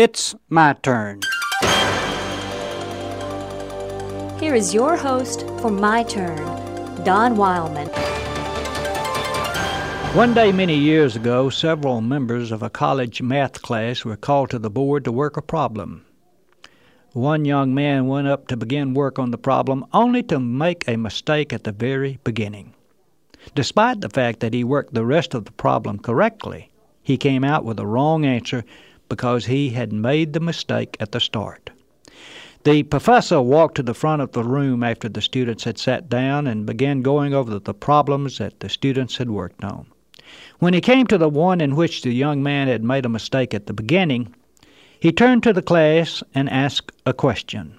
It's my turn. Here is your host for My Turn, Don Wildman. One day many years ago, several members of a college math class were called to the board to work a problem. One young man went up to begin work on the problem only to make a mistake at the very beginning. Despite the fact that he worked the rest of the problem correctly, he came out with a wrong answer because he had made the mistake at the start. The professor walked to the front of the room after the students had sat down and began going over the problems that the students had worked on. When he came to the one in which the young man had made a mistake at the beginning, he turned to the class and asked a question.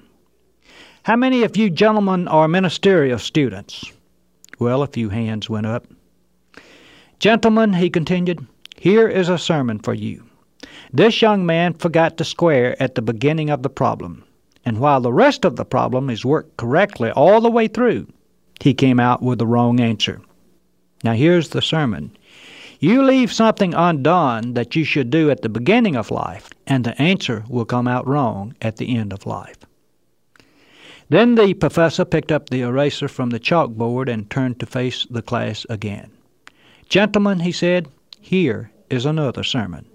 How many of you gentlemen are ministerial students? Well, a few hands went up. Gentlemen, he continued, here is a sermon for you. This young man forgot to square at the beginning of the problem, and while the rest of the problem is worked correctly all the way through, he came out with the wrong answer. Now here's the sermon. You leave something undone that you should do at the beginning of life, and the answer will come out wrong at the end of life. Then the professor picked up the eraser from the chalkboard and turned to face the class again. Gentlemen, he said, here is another sermon.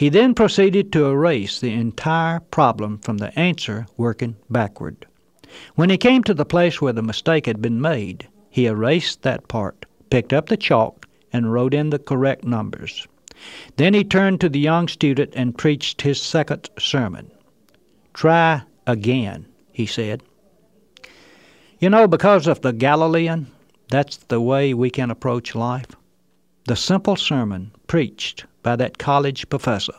He then proceeded to erase the entire problem from the answer working backward. When he came to the place where the mistake had been made, he erased that part, picked up the chalk, and wrote in the correct numbers. Then he turned to the young student and preached his second sermon. Try again, he said. You know, because of the Galilean, that's the way we can approach life. The simple sermon preached by that college professor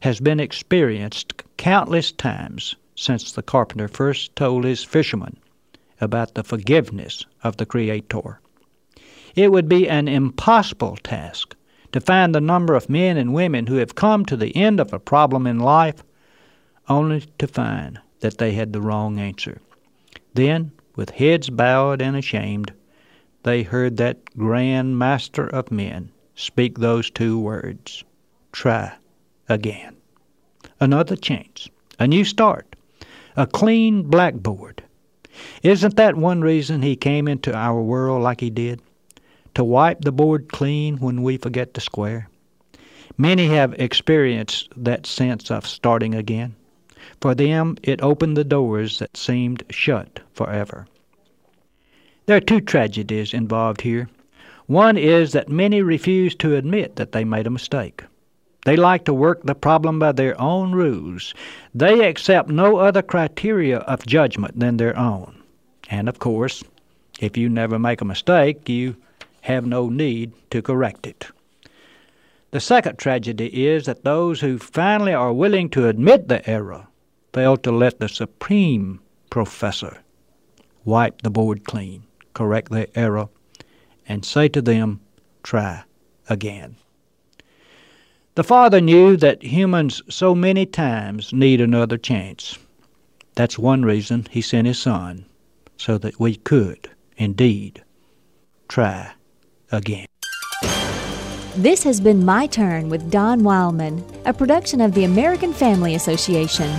has been experienced countless times since the carpenter first told his fishermen about the forgiveness of the Creator. It would be an impossible task to find the number of men and women who have come to the end of a problem in life only to find that they had the wrong answer. Then, with heads bowed and ashamed, they heard that grand master of men speak those two words try again. Another chance, a new start, a clean blackboard. Isn't that one reason he came into our world like he did? To wipe the board clean when we forget to square? Many have experienced that sense of starting again. For them, it opened the doors that seemed shut forever. There are two tragedies involved here. One is that many refuse to admit that they made a mistake. They like to work the problem by their own rules. They accept no other criteria of judgment than their own. And of course, if you never make a mistake, you have no need to correct it. The second tragedy is that those who finally are willing to admit the error fail to let the supreme professor wipe the board clean, correct their error, and say to them, Try again. The Father knew that humans so many times need another chance. That's one reason He sent His Son, so that we could, indeed, try again. This has been My Turn with Don Wildman, a production of the American Family Association.